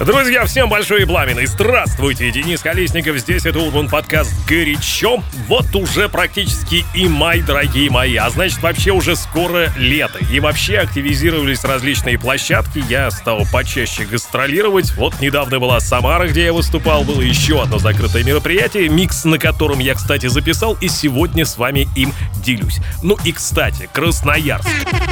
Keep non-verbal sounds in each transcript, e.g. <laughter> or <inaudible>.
Друзья, всем большой и пламенный здравствуйте! Денис Колесников, здесь это Урбан подкаст «Горячо». Вот уже практически и май, дорогие мои, а значит вообще уже скоро лето. И вообще активизировались различные площадки, я стал почаще гастролировать. Вот недавно была Самара, где я выступал, было еще одно закрытое мероприятие, микс на котором я, кстати, записал, и сегодня с вами им делюсь. Ну и, кстати, Красноярск.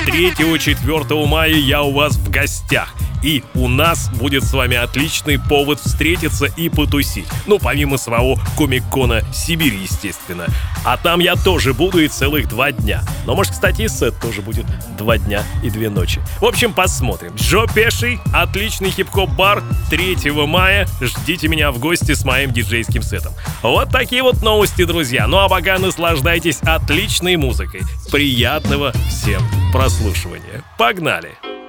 3-4 мая я у вас в гостях. И у нас будет с вами отличный повод встретиться и потусить. Ну, помимо самого Комик-Кона Сибирь, естественно. А там я тоже буду и целых два дня. Но, может, кстати, и сет тоже будет два дня и две ночи. В общем, посмотрим. Джо Пеший, отличный хип-хоп-бар 3 мая. Ждите меня в гости с моим диджейским сетом. Вот такие вот новости, друзья. Ну а пока наслаждайтесь отличной музыкой. Приятного всем прослушивания. Погнали!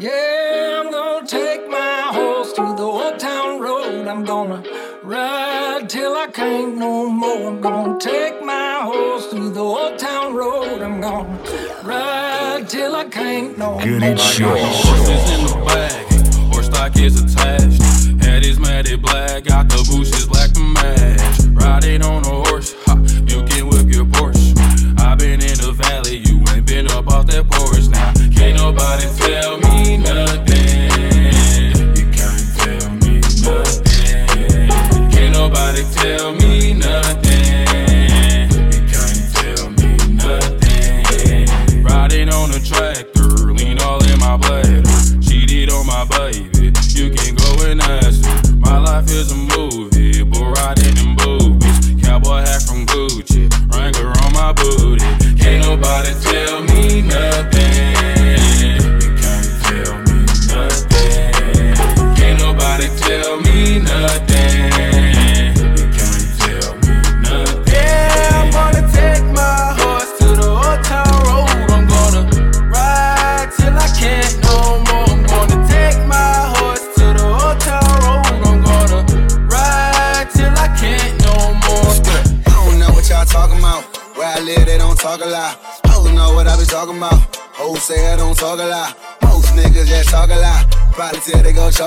Yeah, I'm gonna take my horse through the old town road. I'm gonna ride till I can't no more. I'm gonna take my horse through the old town road. I'm gonna ride till I can't no Good more. Good Horses in the bag, horse stock is attached. Head is matted black, got the bushes black to match. Riding on a horse.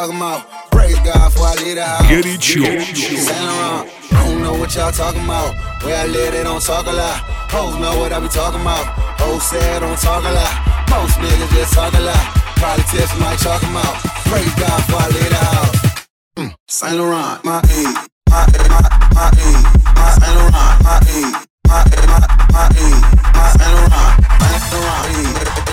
talking about. Praise God for I lit out. Get it, you. Saint Laurent. I don't know what y'all talking about. Where I live, they don't talk a lot. Hoes know what I be talking about. Hoes said don't talk a lot. Most niggas just talk a lot. Politics might chalk them. Praise God for I lit out. Mm. Saint Laurent, my E, my E, my, my E, my Saint Laurent, my E, my E, my, my E, my Saint Laurent, my Saint Laurent.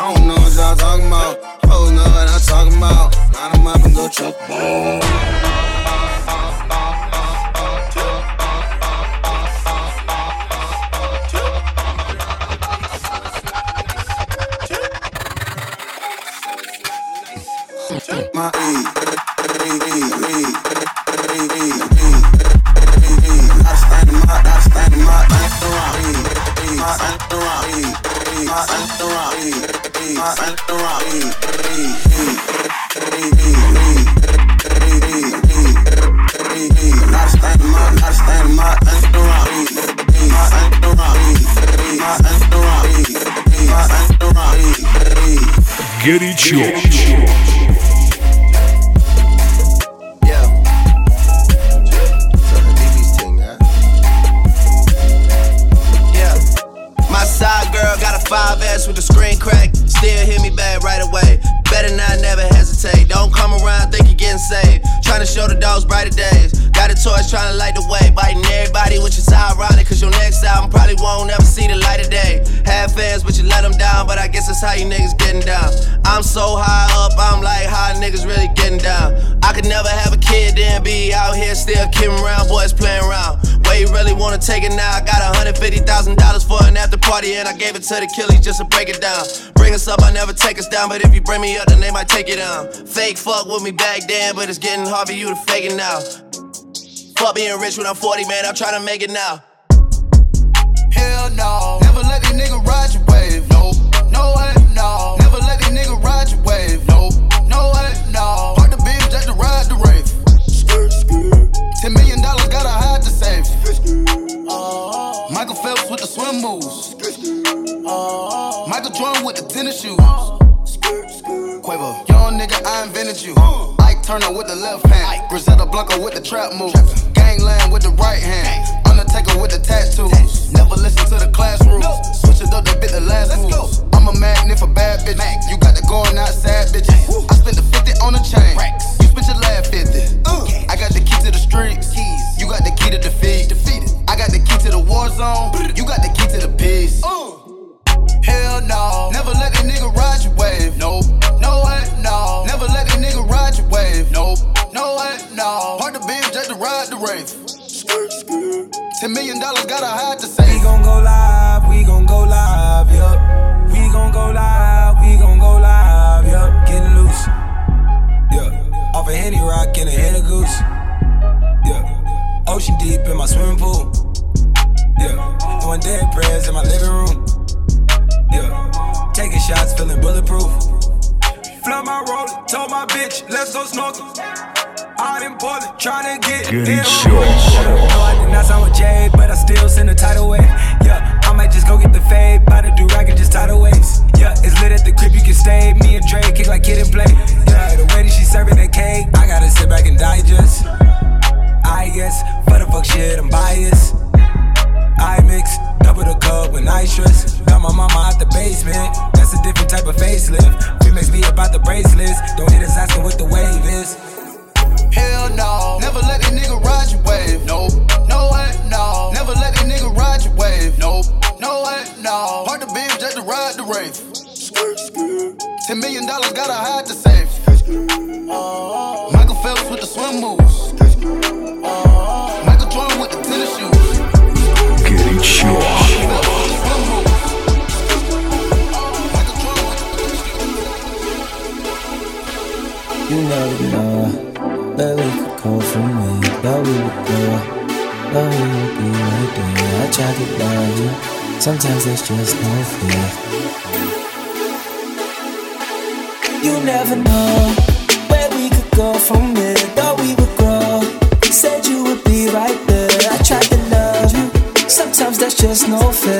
I don't know what y'all talking about. Oh, know what I'm talking about. Line 'em up and go chuck ball. My Горячо. Горячо. still kidding around, boys playing around. Where you really wanna take it now? I got $150,000 for an after party, and I gave it to the killies just to break it down. Bring us up, I never take us down, but if you bring me up, then they might take it down. Fake fuck with me back then, but it's getting hard for you to fake it now. Fuck being rich when I'm 40, man, I'm trying to make it now. the left hand. Griselda Blanco with the trap move. hide the rave. Ten million dollars, gotta hide the safe. Michael Phelps with the swim moves. Michael Jordan with the tennis shoes. You know uh, that we could call for me, that we would go, that we would be right there. I try to you, sometimes just no fear. never know where we could go from here. Thought we would grow. Said you would be right there. I tried to love you. Sometimes that's just no fair.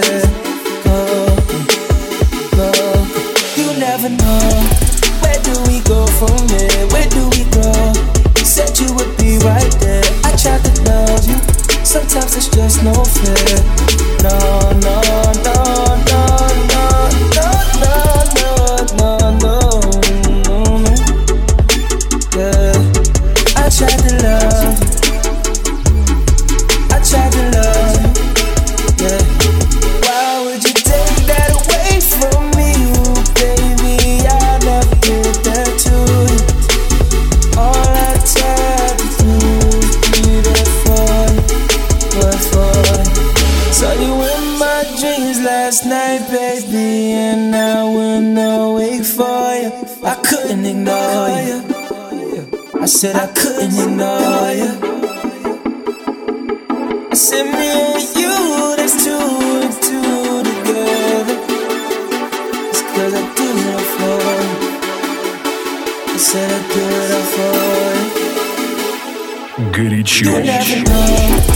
горячо. горячо.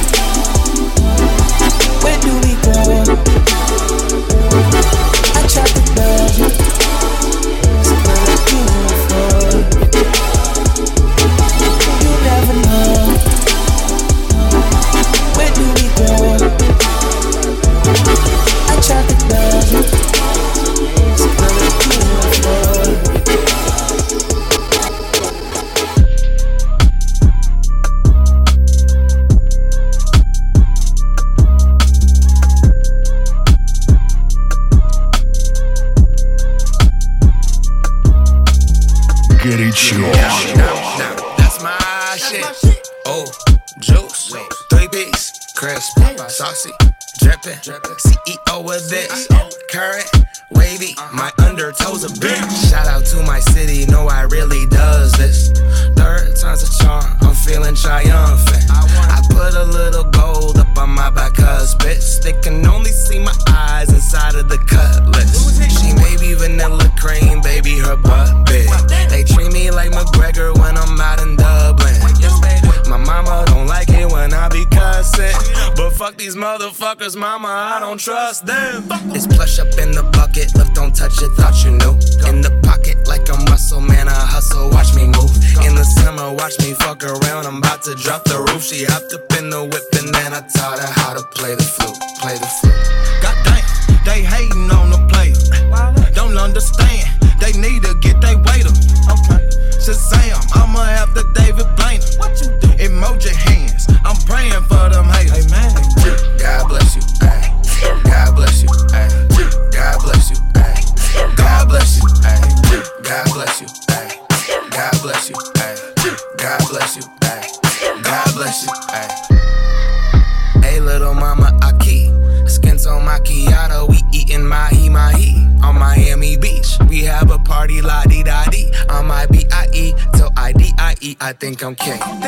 Think I'm king.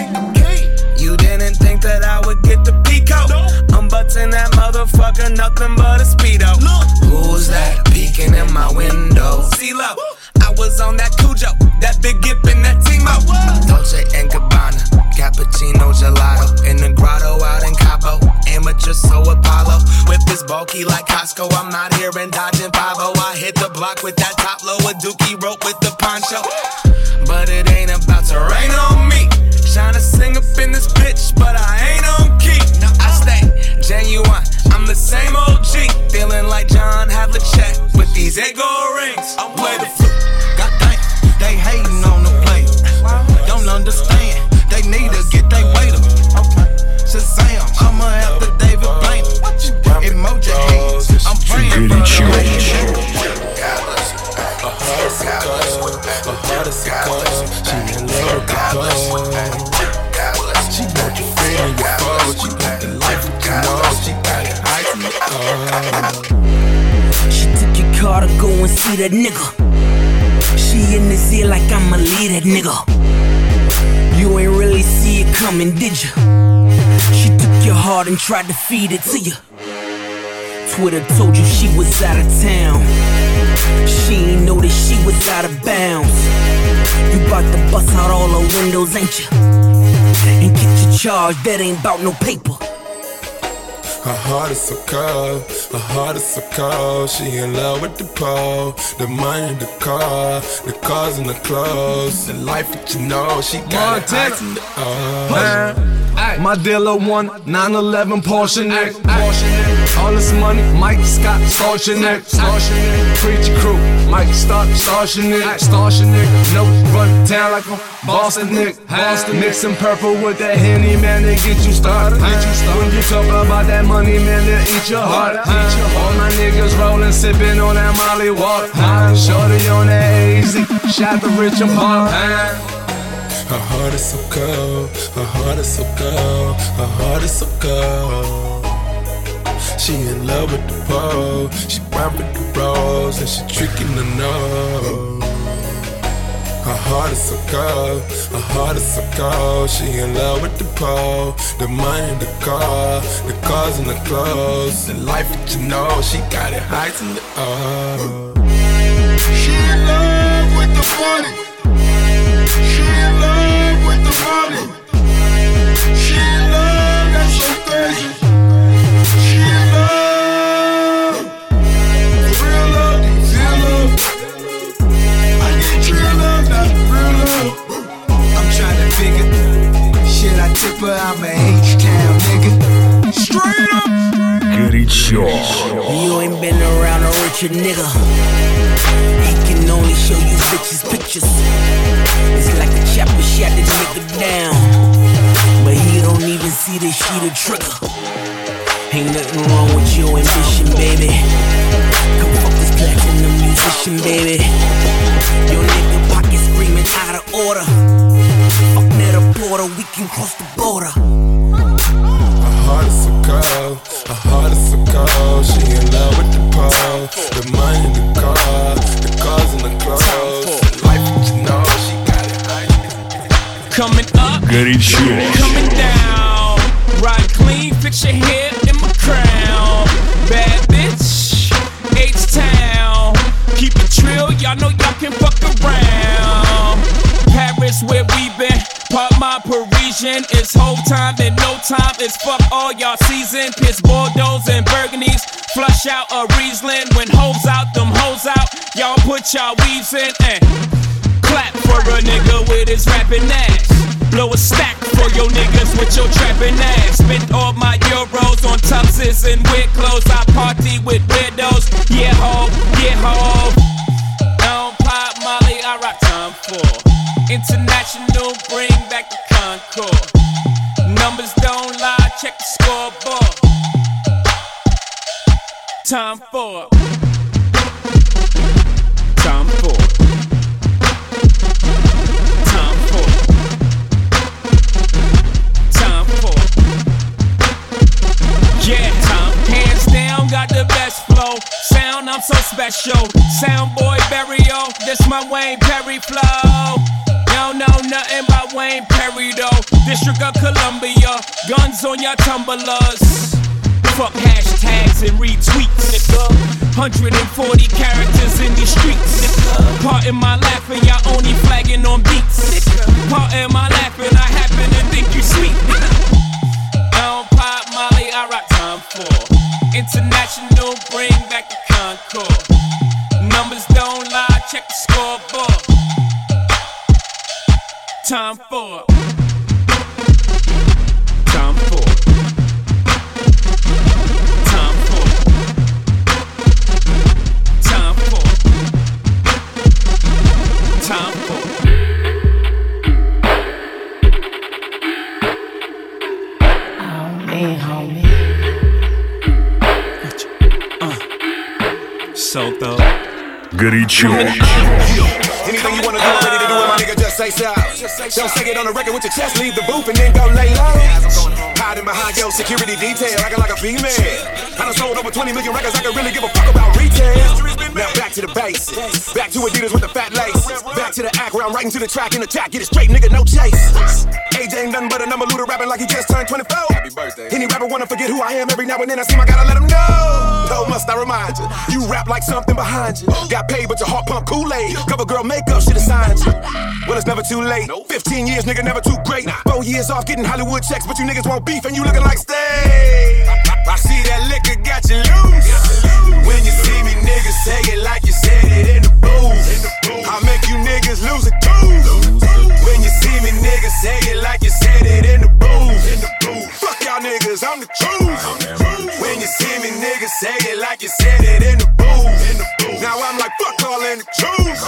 Tried to feed it to you. Twitter told you she was out of town. She ain't know that she was out of bounds. You bout to bust out all the windows, ain't you? And get your charge, that ain't bout no paper. Her heart is so cold, her heart is so cold. She in love with the pole, the money, the car, the cars and the clothes, the life that you know. She got it Montana. ice in the Man, my dealer won 911 Porsche neck. All this money, Mike Scott, starch your neck. Preacher crew, Mike start, starch your neck. Starch your neck. No, run down like a Boston Nick. Boston mixing purple with that Henny, man, they get you started. Get you started. When you talk about that money, man, they eat your heart. Eat your All my niggas rolling, sipping on that Molly Walk. Shorty on that AZ, shot the rich apart. Her heart is so cold, her heart is so cold, her heart is so cold. She in love with the pole, she with the rolls, and she tricking the nose. Her heart is so cold, her heart is so cold. She in love with the pole, the money, the car, the cars and the clothes, the life that you know. She got it high in the oh. She in love with the money. She in love with the money. She in love, that's so crazy. She in love. Real love, love. I real love, not real love. I'm figure. Should I tip her? I'm a H-Town nigga. Straight up Горячо. You ain't been around a richer nigga. He can only show you bitches pictures. It's like a chopper shot this nigga down. But he don't even see the sheet of trigger. Ain't nothing wrong with your ambition, baby. Come fuck this platinum musician, baby. Your nigga pocket screaming out of order. Fuck Netta Porter we can cross the border. Her heart is so cold, Fuck all y'all season. Piss Bordeaux and Burgundies. Flush out a Riesling. When hoes out, them hoes out. Y'all put y'all weaves in and clap for a nigga with his rapping ass. Blow a stack for your niggas with your trapping ass. Spent all my euros on tuxes and weird clothes. I party with widows. Yeah, ho, yeah, ho. Don't pop Molly, I rock Tom Ford. International, bring Tom Ford. Tom Ford. Tom Ford. Tom Ford. Yeah, time. Hands down, got the best flow. Sound, I'm so special. Sound boy burial, this my Wayne Perry flow. Y'all know nothing about Wayne Perry though. District of Columbia, guns on your tumblers. Fuck hashtags and retweets, 140 characters in these streets, nigga. Pardon my laughing, y'all only flagging on beats, nigga. Pardon my laughing, I happen to think you sweet. I don't pop Molly, I rock Tom Ford. International, bring back the Concorde. Numbers don't lie, check the scoreboard. Tom Ford. Горячо. Anything you wanna do, I'm ready to do it, my nigga, just say so. Don't say it on the record with your chest, leave the booth and then go lay low. Hiding behind your security detail, acting like a female. I done sold over 20 million records, I can really give a fuck about retail. Now back to the basics, back to Adidas with the fat lace. Back to the act where I'm writing to the track in the track, get it straight, nigga, no chase. AJ ain't nothing but a number looter rapping like he just turned 24. Happy birthday. Any rapper wanna forget who I am every now and then I seem I gotta let him know. No, must I remind you, you rap like something behind you. Got paid, but your heart pump Kool-Aid. Cover girl makeup, shit assigned you. Well, it's never too late. 15 years, nigga, never too great. Four years off getting Hollywood checks, but you niggas want beef and you looking like stay. I, see that liquor got you loose. When you see me, niggas say it like you said it in the booth. I make you niggas lose a tooth. You see me, niggas say it like you said it in the booth. Fuck y'all niggas, I'm the truth. When you see me, niggas say it like you said it in the booth. Now I'm like, fuck all in the truth.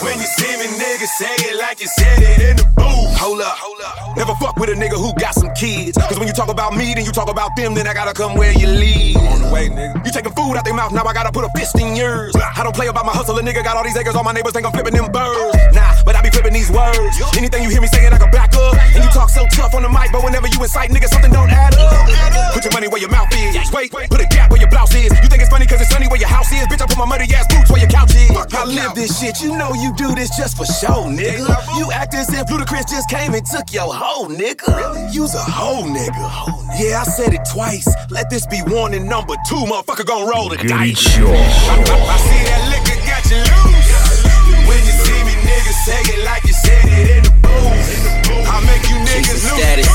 When you see me, niggas say it like you said it in the booth. Hold up, hold up. Never fuck with a nigga who got some kids. Cause when you talk about me, then you talk about them, then I gotta come where you leave. On the way, nigga. You taking food out their mouth, now I gotta put a fist in yours. I don't play about my hustle, a nigga got all these acres, all my neighbors think I'm flipping them birds. Nah, but I be flipping these words. Anything you hear me saying, I can back up. And you talk so tough on the mic, but whenever you incite, nigga, something don't add up. Put your money where your mouth is. Wait, put a my muddy ass boots where your couch is. I live this shit, you know you do this just for show, nigga. You act as if Ludacris just came and took your hoe, nigga. Really? A hoe, nigga. Yeah, I said it twice. Let this be warning number two, motherfucker gon' roll the Get dice. Your... I, I, I see that liquor got you loose. When you see me, nigga, say it like you said it in the booth. I make you niggas lose.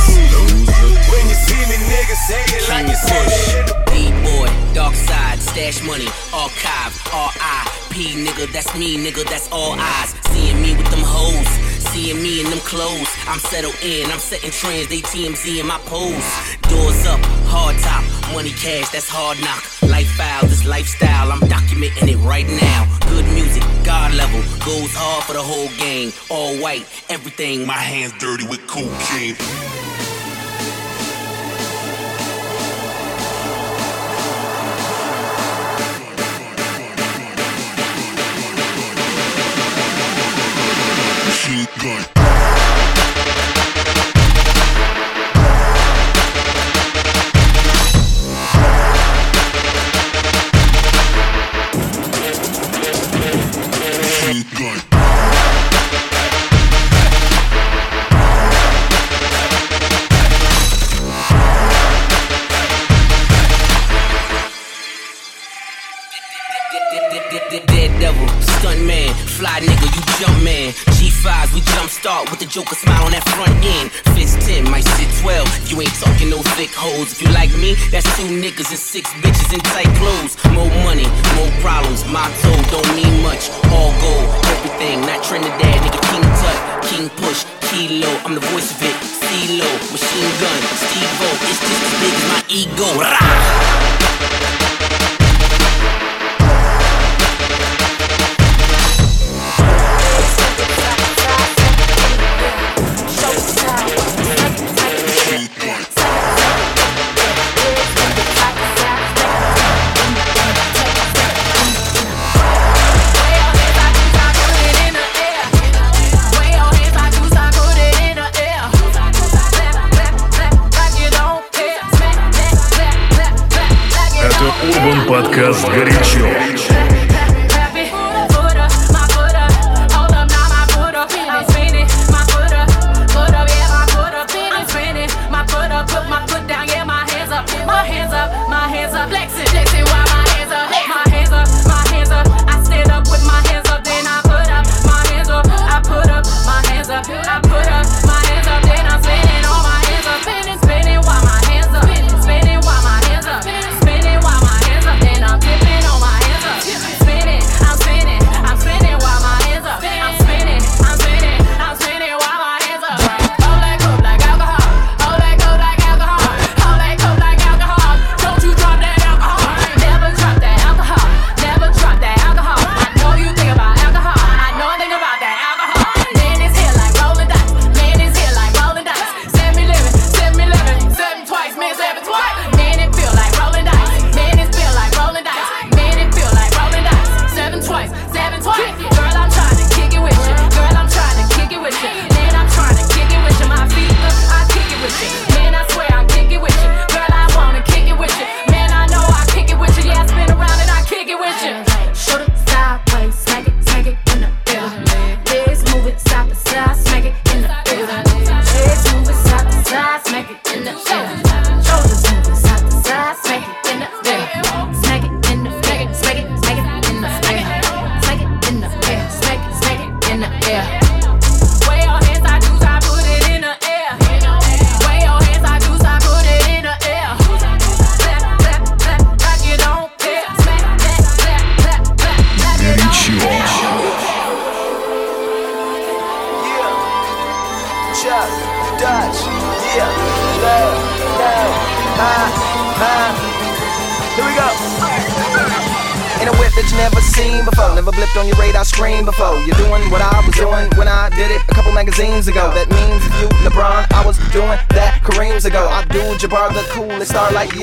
When you see me, nigga, say it like you said it in the booth. D-boy, dark side, stash money, archive, R.I.P. Nigga, that's me, nigga, that's all eyes. Seeing me with them hoes, seeing me in them clothes. I'm settled in, I'm setting trends, they TMZ in my pose. Doors up, hard top, money cash, that's hard knock. Life Lifestyle, this lifestyle, I'm documenting it right now. Good music, God level, goes hard for the whole gang. All white, everything, my hands dirty with cocaine. Shoot gun. Start with a Joker smile on that front end. Fist 10, might sit 12. You ain't talking no thick hoes. If you like me, that's two niggas and six bitches in tight clothes. More money, more problems. My toe don't mean much. All gold, everything. Not Trinidad, nigga. King Tut, King Push, Kilo. I'm the voice of it. CeeLo, machine gun, Steve-O. It's just as big as my ego. Rah!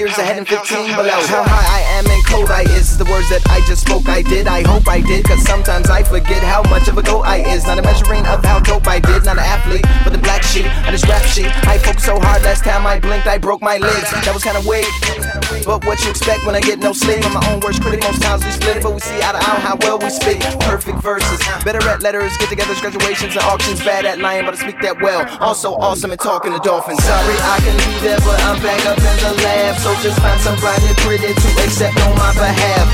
Years ahead and 15 below. How high I am and cold I is the words that I just spoke. I did, I hope I did, cause sometimes I forget how much of a goat I is. Not a measuring of how dope I did, not an athlete, but the black sheep, I just rap sheet. I focused so hard last time I blinked, I broke my legs. That was kinda weird. But what you expect when I get no sleep? I'm my own worst critic, most times we split it, but we see eye to eye how well we speak. Perfect verses, better at letters, get togethers, graduations, and auctions. Bad at lying, but I speak that well. Also awesome at talking to dolphins. Sorry, I can be there, but I'm back up in the lab. So just find somebody pretty to accept on my behalf.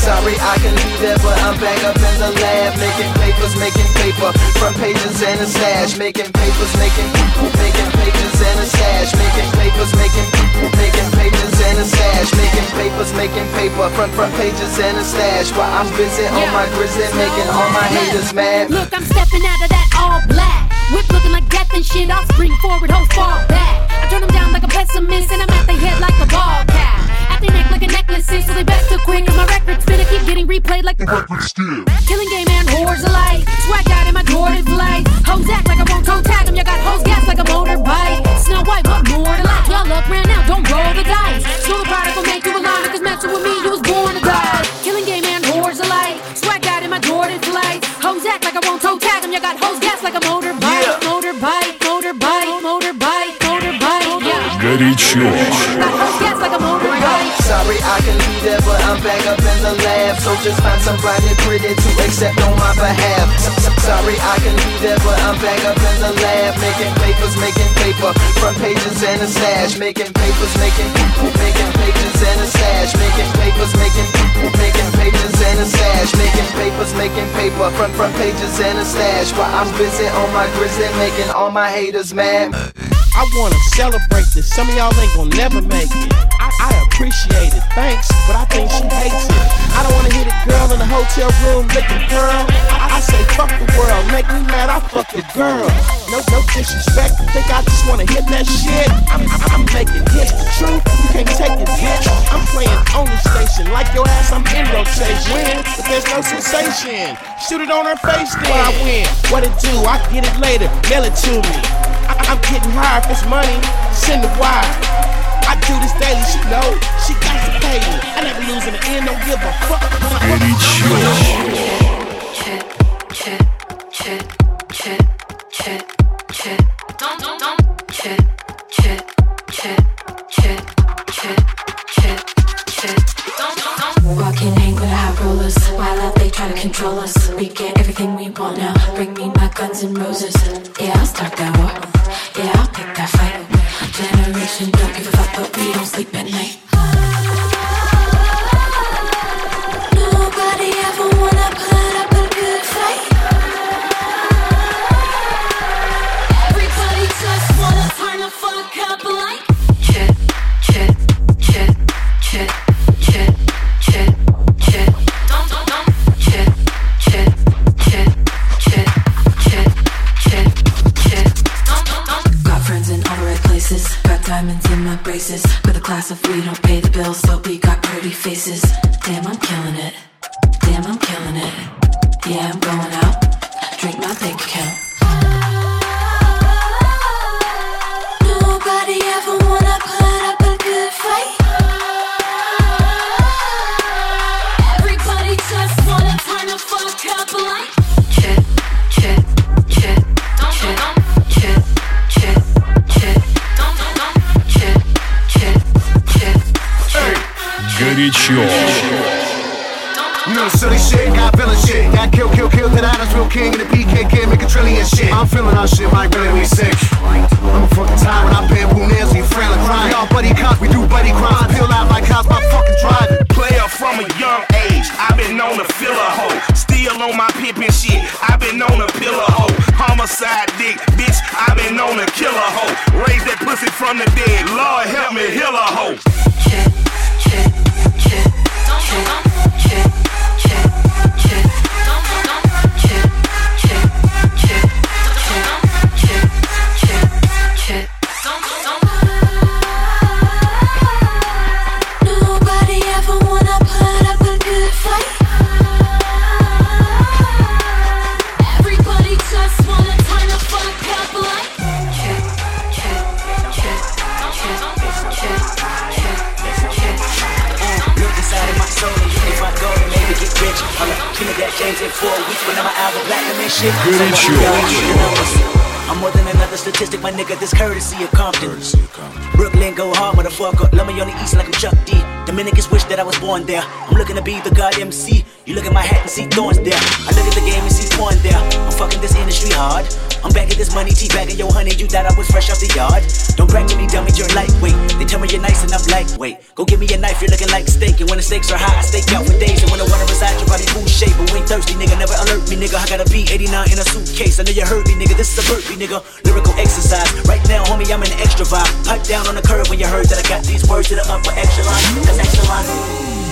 Sorry, I can be there, but I'm back up in the lab. Making papers, making paper. Front pages and a stash. Making papers, making people. making pages and a stash. Making papers, making people. making pages and a stash. Making papers, making paper. Front front pages and a stash. While I'm busy on my grizzly, making all my haters mad. Look, I'm stepping out of that all black. Whip looking like death and shit. I'll spring forward, hoes fall back. I turn them down like a pessimist, and I'm at their head like a ball cap. At their neck like a necklace, so they back too quick. Cause my record's finna keep getting replayed like Killing game but I'm back up in the lab. So just find somebody pretty to accept on my behalf. Sorry I can be there, but I'm back up in the lab. Making papers, making paper. Front pages and a stash. Making papers, making people, making pages and a stash. Making papers, making people, making pages and a stash. Making papers, making paper. Front front pages and a stash. While I'm busy on my grizzly, making all my haters mad. I wanna celebrate this. Some of y'all ain't gonna never make it. I, I appreciate it, thanks, but I think she hates it. I don't wanna hit a girl in a hotel room licking girl. I, I say fuck the world, make me mad, I fuck the girl. No, no disrespect, think I just wanna hit that shit. I'm, I'm making hits, the truth, you can't take it, bitch. I'm playing on the station, like your ass, I'm in rotation. But there's no sensation. Shoot it on her face, then I win. What it do? I get it later, mail it to me. I, I'm getting high if it's money, send it wire. I do this daily, she know, she got to pay me. I never lose in the end, don't give a fuck. Walking hang with high rollers while out they try to control us. We get everything we want now. Bring me my guns and roses. Yeah, I'll start that war. Night. My nigga. This courtesy of Compton. Brooklyn go hard, motherfucker. Love me on the east like I'm Chuck D. Dominicans wish that I was born there. I'm looking to be the god MC. You look at my hat and see thorns there. I look at the game and see porn there. I'm fucking this industry hard. I'm back at this money, tea bagging yo honey. You thought I was fresh off the yard. Don't brag to me, dummy, you're lightweight. They tell me you're nice and I'm lightweight. Go give me a knife, you're looking like steak. And when the stakes are high, I stake out for days. And when the water reside, your body food shape. But we ain't thirsty, nigga. Never alert me, nigga. I got a B89 in a suitcase. I know you heard me, nigga. This is a burpee, nigga. Lyrical exercise. Right now, homie, I'm in the extra vibe. Pipe down on the curve when you heard that I got these words to the upper echelon. That's excellent.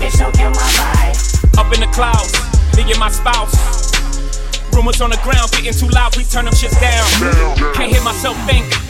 Bitch, don't kill my vibe. Up in the clouds, me and my spouse. Rumors on the ground getting too loud, we turn them shits down. Can't hear myself think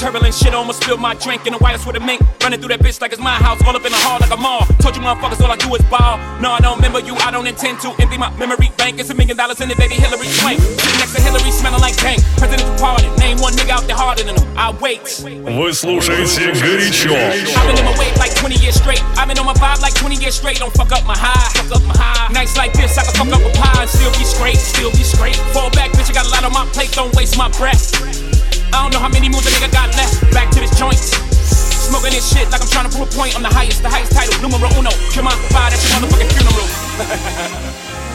turbulent shit, almost spilled my drink in the White House with a mink. Running through that bitch like it's my house, all up in the hall like a mall. Told you motherfuckers all I do is ball. No, I don't remember you, I don't intend to empty my memory bank. It's a million dollars in it, baby Hilary Swank. Sitting next to Hillary smelling like dank. Presidential pardon, name one nigga out there harder than him. I wait. Вы слушаете горячо. I've been in my wave like 20 years straight. I've been on my vibe like 20 years straight. Don't fuck up my high, fuck up my high. Nights like this, I can fuck up a pie and still be straight, still be straight. Fall back, bitch, I got a lot on my plate. Don't waste my breath. I don't know how many moves a nigga got left. Back to this joint. Smoking this shit like I'm trying to prove a point. I'm the highest, the highest title, numero uno. Come on, fire, that's your motherfucking funeral.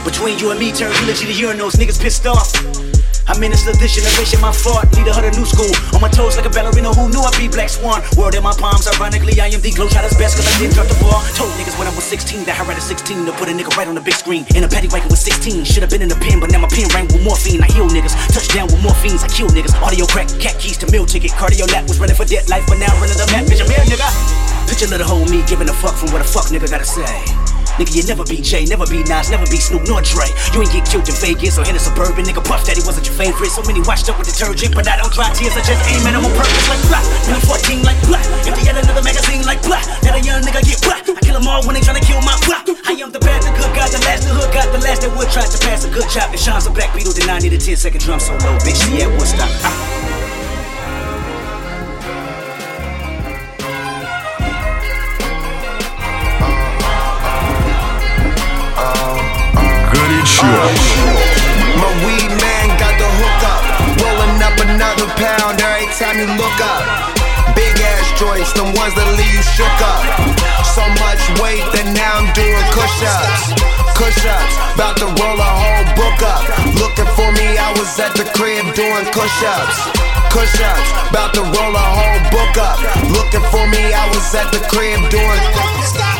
<laughs> Between you and me, turn eulogy to urinals, niggas pissed off. I'm in this this generation, my fault. Leader of the new school. On my toes like a ballerina who knew I'd be Black Swan. Word in my palms, ironically, I am the glow Globetrotter's best cause I didn't drop the ball. Told niggas when I was 16 that I had a 16 to put a nigga right on the big screen. In a paddy wagon with 16. Should've been in the pen, but now my pen rang with morphine. I heal niggas. Touchdown with morphines, I kill niggas. Audio crack, cat keys to meal ticket. Cardio lap was running for dead life, but now running the map. Bitch, I'm here, nigga. Picture little whole me giving a fuck from what a fuck nigga gotta say. Nigga, you never be Jay, never be Nas, never be Snoop nor Dre. You ain't get killed in Vegas or in a suburban. Nigga, Puff Daddy wasn't your favorite. So many washed up with detergent, but I don't dry tears. I just aim at them on purpose like blah. When I'm 14 like blah. If they had another magazine like blah, let a young nigga get blah. I kill them all when they tryna kill my blah. I am the bad, the good, got the last, the hood, got the last that would try to pass a good chop. And Sean's a black beetle, then I need a 10 second drum solo. Bitch, yeah, what's up? Sure. Uh, my weed man got the hook up, rolling up another pound every time you look up. Big ass joints, the ones that leave you shook up. So much weight that now I'm doing push ups. Push ups, about to roll a whole book up. Looking for me, I was at the crib doing push ups. Push ups, about to roll a whole book up. Looking for me, I was at the crib doing.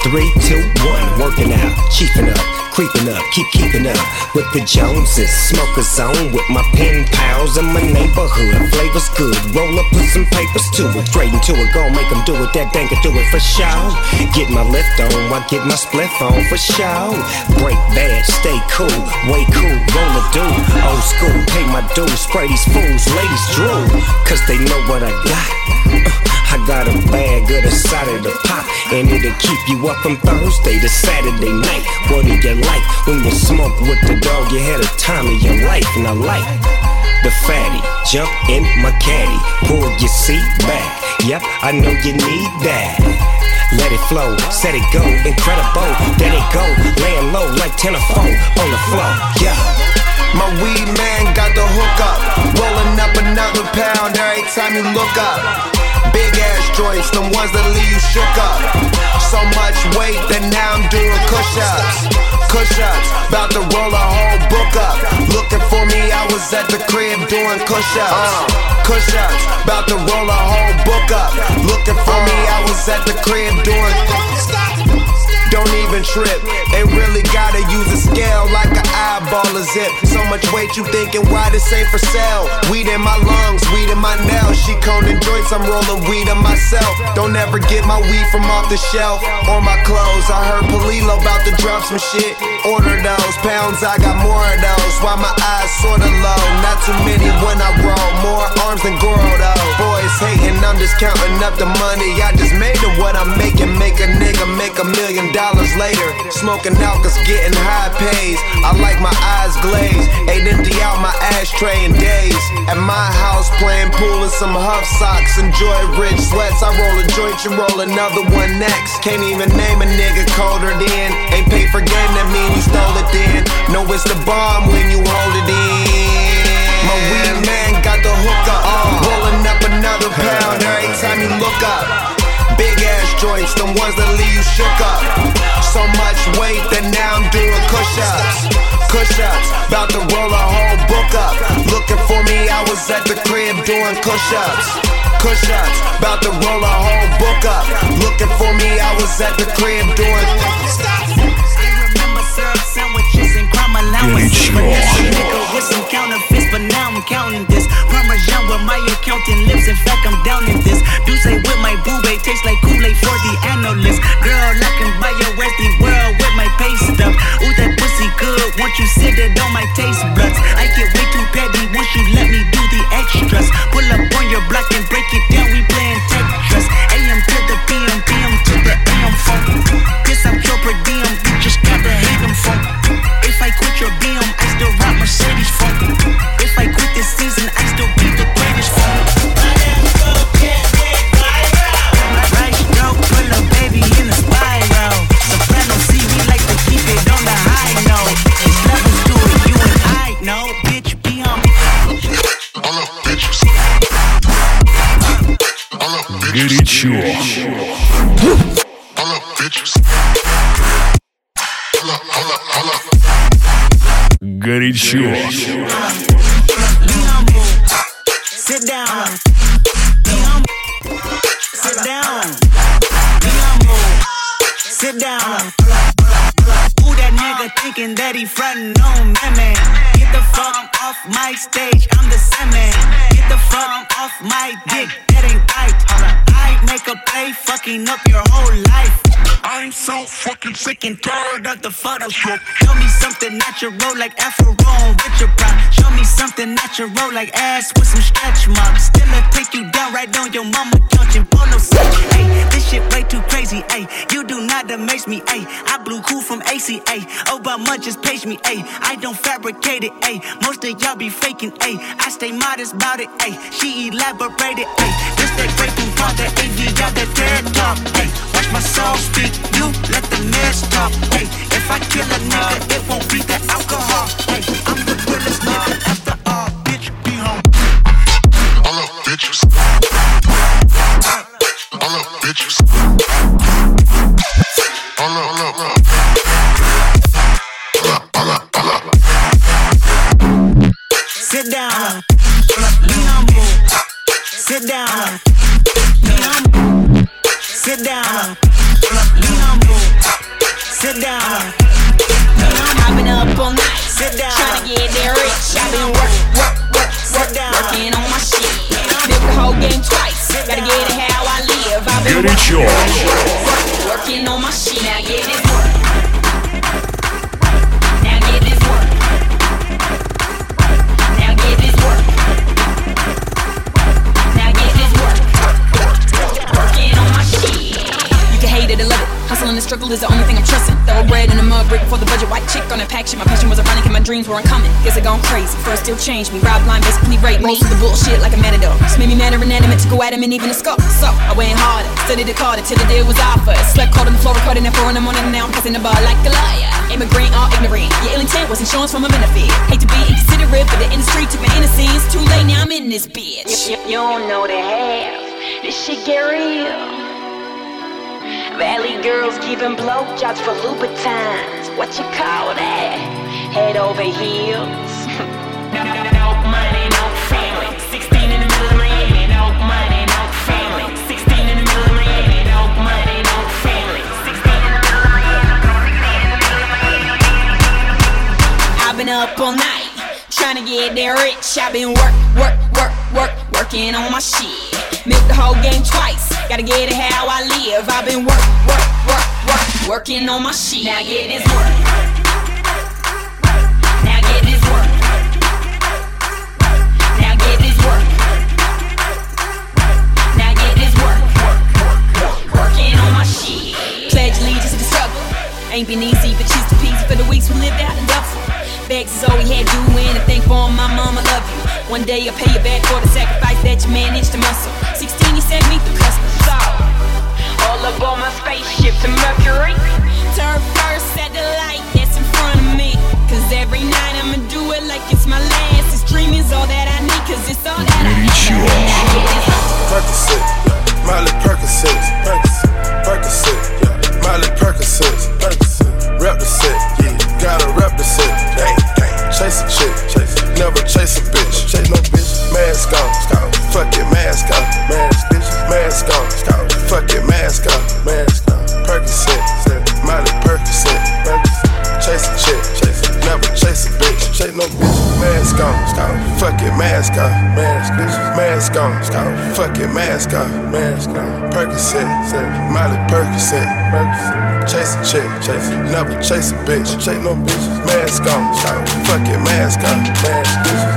Tybo, 5 4, 3, 2, 1, working out, chiefing up, creeping up, keep keeping up with the Joneses. Smoke a zone with my pen pals in my neighborhood. Flavor's good, roll up, put some papers to it. Straight into it, gon' make them do it, that can do it for show. Get my lift on, I get my spliff on for show. Break bad, stay cool, way cool, roll a do. Old school, pay my dues, spray these fools, ladies drool, cause they know what I got. Uh, I got a bag of the side of the pop, and it'll keep you up from Thursday to Saturday night. What do you like when you smoke with the dog? You had a time of your life, and I like the fatty. Jump in my caddy, pull your seat back. Yep, I know you need that. Let it flow, set it go, incredible. There it go, laying low like 10 or 4 on the floor. Yeah. My weed man got the hook up. Rolling up another pound every time you look up. Big ass joints, the ones that leave you shook up. So much weight that now I'm doing push ups. Push ups, about to roll a whole book up. Looking for me, I was at the crib doing push ups. Push ups, about to roll a whole book up. Looking for me, I was at the crib doing. Don't even trip. They really gotta use a scale like an eyeball a zip. So much weight you thinking why this ain't for sale? Weed in my lungs, weed in my nails. She coning joints, I'm rolling weed on myself. Don't ever get my weed from off the shelf or my clothes. I heard Polilo about to drop some shit. Order those pounds, I got more of those. Why my eyes sorta low? Not too many when I roll. More arms than Goro. Boys hating, I'm just counting up the money. I just made it what I'm making. Make a nigga make a million dollars later. Smoking out cause getting high pays. I like my eyes glazed. Ain't empty out my ashtray in days. At my house playing pool in some HUF socks. Enjoy rich sweats. I roll a joint, you roll another one next. Can't even name a nigga colder than. Ain't paid for game, that mean you stole it then. No, it's the bomb when you hold it in. My weed man got the hook up. Rolling up another pound every time you look up joints, them ones that leave you shook up. So much weight that now I'm doing push ups. Push ups, about to roll a whole book up. Looking for me, I was at the crib doing push ups. Push ups, about to roll a whole book up. Looking for me, I was at the crib doing. Sandwiches and crime allowances, but now nigga with some counterfeit but now I'm counting this. Parmesan with my accountant lives. In fact, I'm down in this. Deuce with my boo tastes like Kool Aid for the analyst. Girl, I can buy your Westy world with my pay stuff. Ooh, that pussy good. Once you sit it on my taste buds, I get way too petty once you let me do the extras. Pull up on your block and break it down. We playing Tetris. AM to the PM, PM to the AM phone. I'm your per diem. You just gotta hate them phone. If I quit your BM, I still rock Mercedes phone. Горячо. Sit down. Be humble. Sit down. Be humble. Sit down. Who that nigga thinking that he frontin' on me, man? Get the fuck off my stage, I'm the same man. Get the fuck off my dick, that ain't right. I make a play, fucking up your whole life. I'm so fucking sick and tired of the Photoshop. Show me something natural like Afro on Richard Pryor. Show me something natural like ass with some stretch marks. Still I take you down right on your mama couch and polo set. Hey, this shit way too crazy. Hey, you do not amaze me. Hey, I blew cool from ACA. Obama just page me. Hey, I don't fabricate it. Hey, most of y'all be faking. Hey, I stay modest about it. Hey, she elaborated. Hey, this that great thing called the AV got that TED talk. Hey, watch my soul speak. You let the mess talk. Hey, if I kill a nigga, it won't be the alcohol. Hey, I'm the realest nigga after all. Bitch, be home. All up, bitches. All up, bitches. All up, all up, Sit down. Be humble. Sit down. Be humble. Sit down. Be humble. Sit down. I've been up all night. Sit down. Trying to get there rich. I've been work, work, work, work, working on my shit. Built the whole game twice. Gotta get it how I live. I've been working, working, working on my shit. Now get it. Hustle and the struggle is the only thing I'm trusting. Thoroughbred in the mud, brick for the budget. White chick on a pack shit. My passion was ironic and my dreams were uncommon. Guess it gone crazy. First still changed me. Rob blind, basically rape me. Most of the bullshit like a matador. Just made me mad or inanimate to go at him and even a skull. So I went harder. Studied it harder till the deal was offered. Slept cold on the floor, recording at 4 in the morning. Now I'm passing the bar like a liar. Immigrant or ignorant. Your ill intent was insurance from a benefit. Hate to be inconsiderate, but the industry took my innocence. Too late, now I'm in this bitch. You, you don't know the half. This shit get real. Valley girls giving blowjobs for Louboutins. What you call that? Head over heels. no, money, no family. 16 in the middle of. No money, no family. 16 in the middle of. No money, no family. 16 in the middle of I've been up all night, trying to get there rich. I've been work, work, work, work, working on my shit. Milk the whole game twice, gotta get it how I live. I've been work, work, work, work, working on my shit. Now get this work. Now get this work. Now get this work. Now get this work. Working on my shit. Pledge allegiance to the struggle. Ain't been easy, but she's the peasy for the weeks we lived out in Duffel. Begs is all we had doing, and thank for my mama love you. One day I'll pay you back for the sacrifice that you managed to muscle. 16, you sent me through customs. So, all up on my spaceship to Mercury. Turn first at the light that's in front of me. Cause every night I'ma do it like it's my last. This dream is all that I need, cause it's all that I Percocet. Molly Percocet, Percocet, Percocet, yeah. Molly Percocet, Percocet, rep the set, yeah. Gotta rep the set, gang, gang. Chase a chick, chase, never chase a bitch, chase no bitch. Mask on, fuck it, mask on, mask, bitch, mask on, fuck it, mask on, mask on. Percocet, Molly Percocet, chase a chick, chase, never chase a bitch, chase no bitch. Mask on, mask, bitch, mask on, scout, fuck it, mask on, mask on. Percocet, Molly Percocet, chase a chick, chase, never chase a bitch, chase no bitches. Mask on, scout, fuck it, mask on,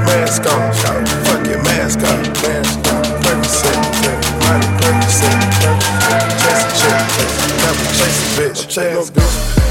mask, on, scout, fuck it, mask on, mask on. Percocet, Miley Percocet, chase a chick, chase, never chase a bitch, chase no bitch.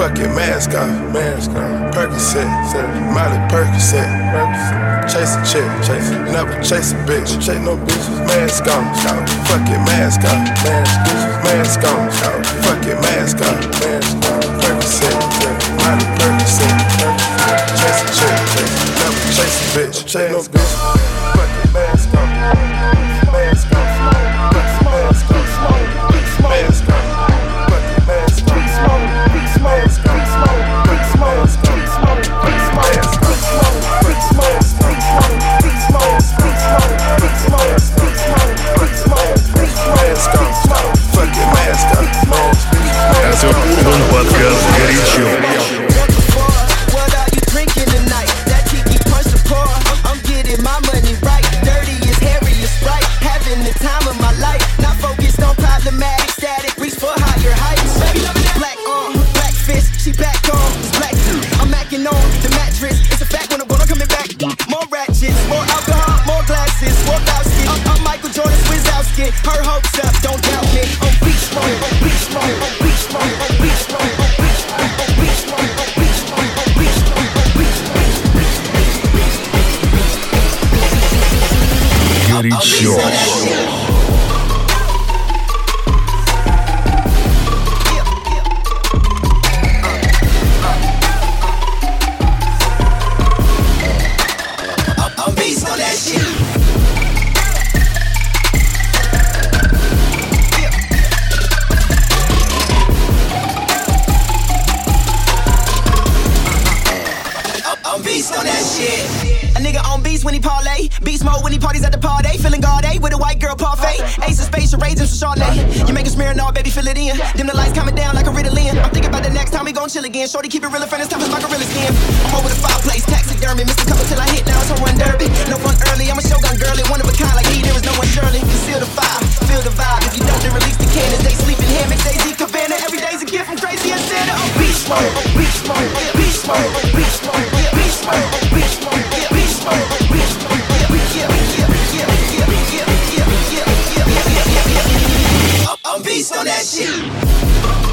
fucking mask off. Mask off. Percocet, Molly Percocet. Chase a chick, chase never chase a bitch. Chase no bitches. Mask on, shout. Fucking mask off. Mask bitches. Mask on, shout. Fucking mask off. Mask on. Percocet, Molly Percocet. Chase a chick, chase never chase a bitch. Chase no bitches. That shit.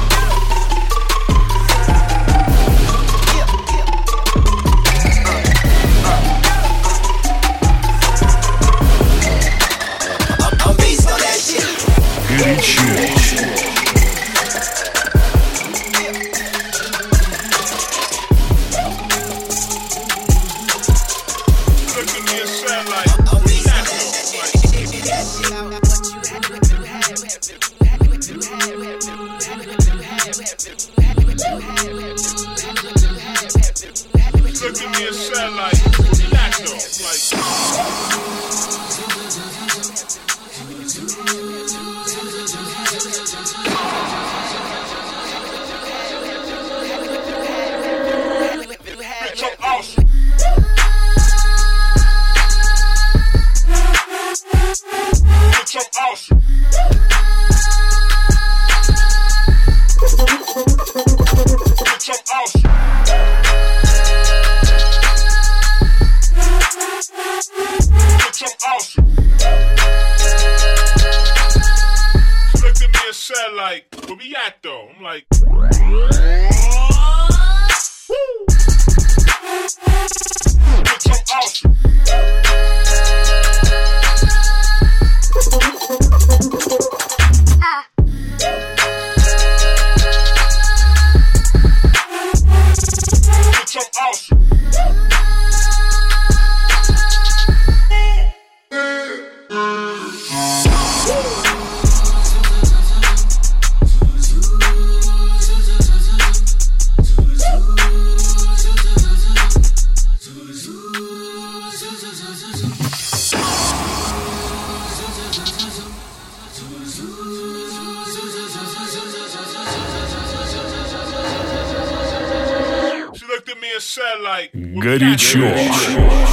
Горячо. Горячо.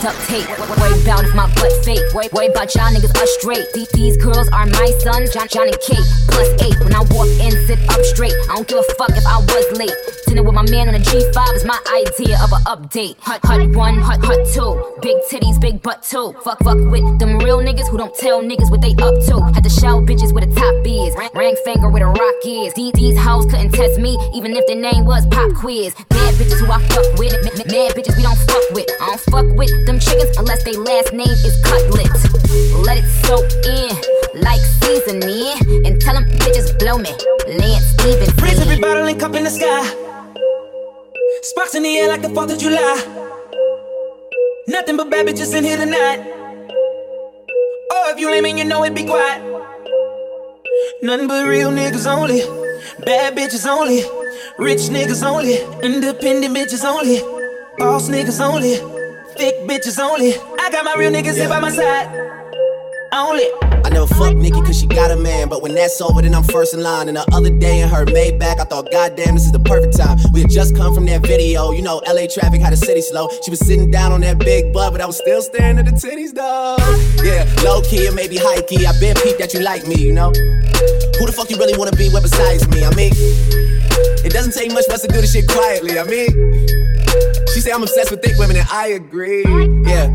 Duct tape. Worry about if my butt fake. Worry, about y'all niggas us straight. These, these girls are my sons, Jon, Jon and Kate. Plus eight. When I walk in, sit up straight. I don't give a fuck if I was late. Dinner with my man on a G5 is my idea of an update. Hut, hut one, hut, hut two. Big titties, big butt too. Fuck, fuck with them real niggas who don't tell niggas what they up to. Had to show bitches where the top is. Ring finger where the rock is. These, hoes couldn't test me, even if their name was Pop Quiz. Bad bitches who I fuck with. Mad bitches we don't fuck with. I don't fuck with them chickens unless they last name is Cutlet. Let it soak in like seasoning. And tell them bitches blow me. Lance Stephenson. Raise every bottle and cup in the sky. Sparks in the air like the 4th of July. Nothing but bad bitches in here tonight. Oh, if you lame and you know it, be quiet. Nothing but real niggas only. Bad bitches only. Rich niggas only. Independent bitches only. Boss niggas only. Thick bitches only. I got my real niggas here by my side. I never fuck Nikki cause she got a man, but when that's over, then I'm first in line. And the other day in her Maybach, I thought, goddamn, this is the perfect time. We had just come from that video, you know, LA traffic had the city slow. She was sitting down on that big butt, but I was still staring at the titties though. Yeah, low key or maybe high key. I been peeped that you like me, you know. Who the fuck you really wanna be with besides me? I mean, it doesn't take much for us to do this shit quietly. I mean, she say I'm obsessed with thick women, and I agree. Yeah,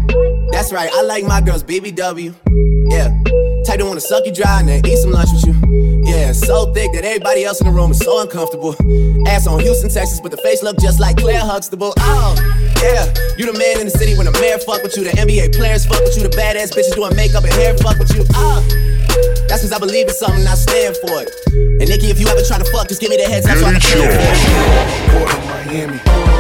that's right. I like my girls BBW. Yeah, type to wanna suck you dry and then eat some lunch with you. Yeah, so thick that everybody else in the room is so uncomfortable. Ass on Houston, Texas, but the face look just like Claire Huxtable. Oh, yeah, you the man in the city when the mayor fuck with you, the NBA players fuck with you, the badass bitches doing makeup and hair fuck with you. Ah. That's cause I believe in something, I stand for it. And Nikki, if you ever try to fuck, just give me the heads up so I can plan for it. Miami,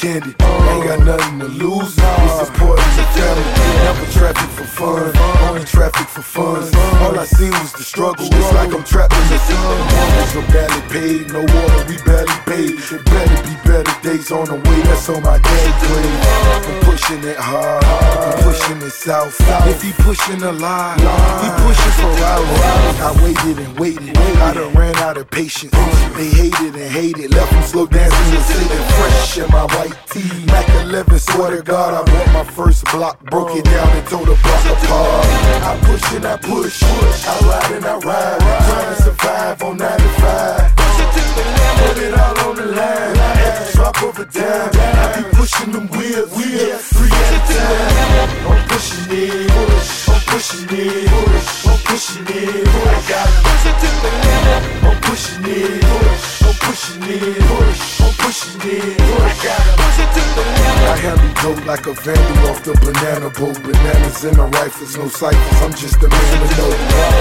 Candy. Ain't got nothing to lose. This is important to family. Never traffic for fun, only traffic for fun. All I see was the struggle. It's like I'm trapped in the sun. Mortgage no barely paid, no water we barely paid. It better be better days on the way. That's on my daddy grave. I'm pushing it hard, I'm pushing it south. If he pushing a lie, he pushing for hours. I waited and waited. I done ran out of patience. They hated and hated, left them slow dancing and sitting fresh in my white tee. Mac 11, swear to God, I bought my first block, broke it down and tore the block apart. I push and I push, I ride and I ride, trying to survive on 95. Put it to the limit put it all on the line, the drop of a dime. I be pushing them wheels, wheels, three at a time. I'm pushing it, push, I'm pushing it, push, I'm pushing it, push. I got it. I'm pushing it, push, pushing it, push, I'm pushing it, push. I got it. I handle dope like a vandal off the banana boat. Bananas in the rifles, no ciphers. I'm just a man to know.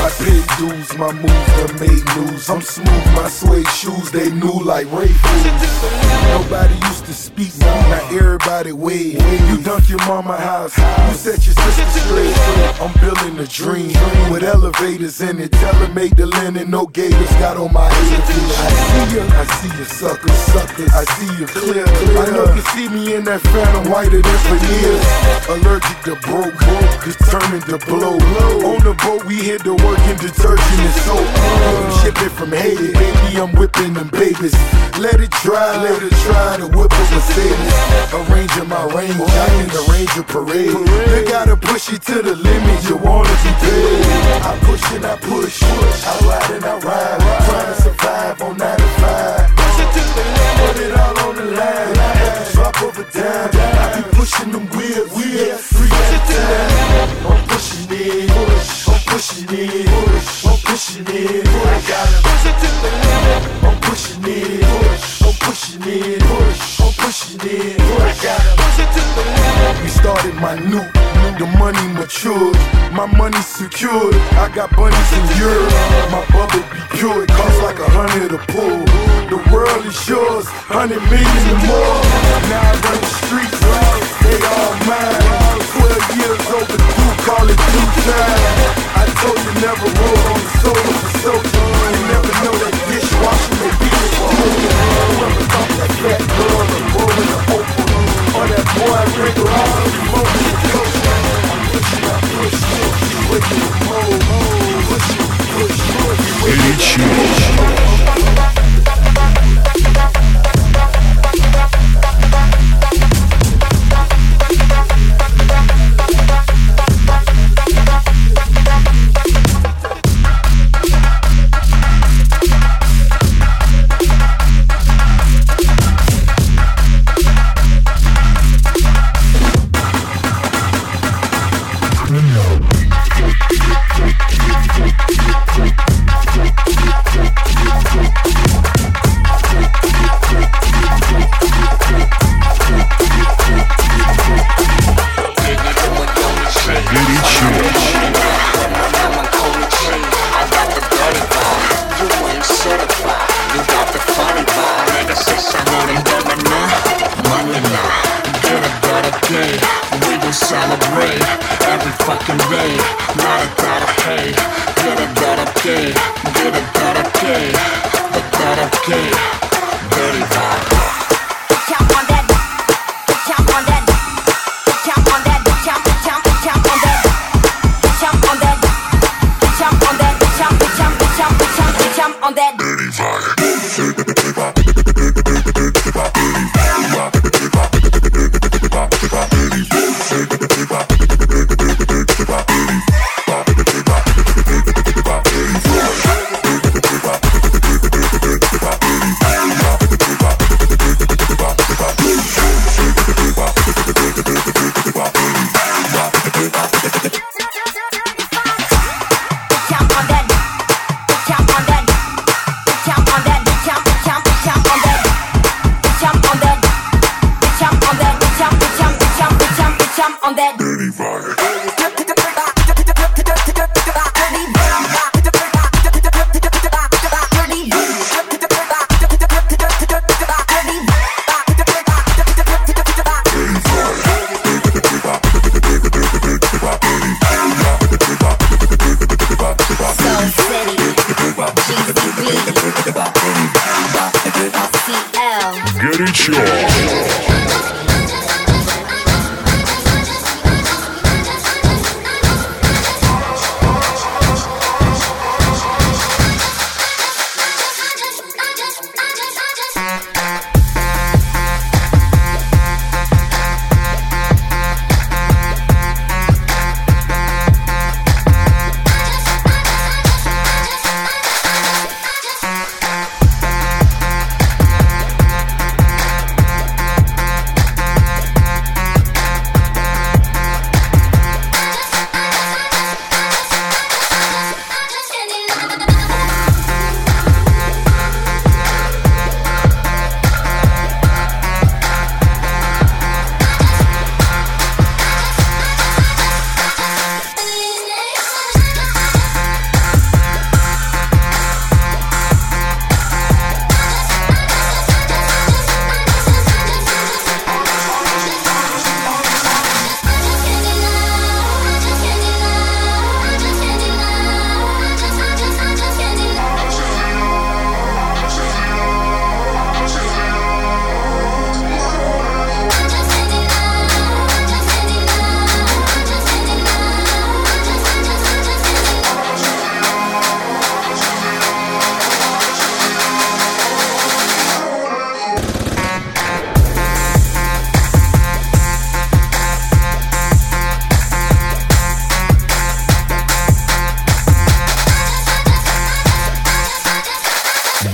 I paid dues, my moves that made news. I'm smooth, my suede shoes, they new like Ray. Nobody used to speak, now everybody wave. You dunk your mama house, you set your sister straight. I'm building a dream with elevators in it. Tell her make the linen, no gators. Got on my head. I see I see you suckers, suckers. I see you clear. I know you see me in that phantom whiter than veneers. Allergic to broke, determined to blow. On the boat, we hit the work in detergent and soap. Shipping from Haiti, baby, I'm whipping them babies. Let it dry, let it dry to whip a Mercedes. Arranging my range, I in the Ranger parade. You gotta push it to the limit, you wanna be paid. I push and I push, I ride and I ride. Trying to survive on 95. Line, the drop a dime. I be pushing them wheels, wheels, three at a time. I'm pushing it, push, I'm pushing it, push, I'm pushing it, push. I got it. I'm pushing it, push, pushing it, push, I'm pushing it, push. Got it. We started my new, the money matured, my money secured. I got bunnies in Europe, my bubble be pure. It costs like a hundred a pull. The world is yours, hundred million or more. Now I run the streets, they all mine. Twelve years overdue, call it due time. I told you never roll on the soul of a. You never know that be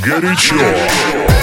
Горячо.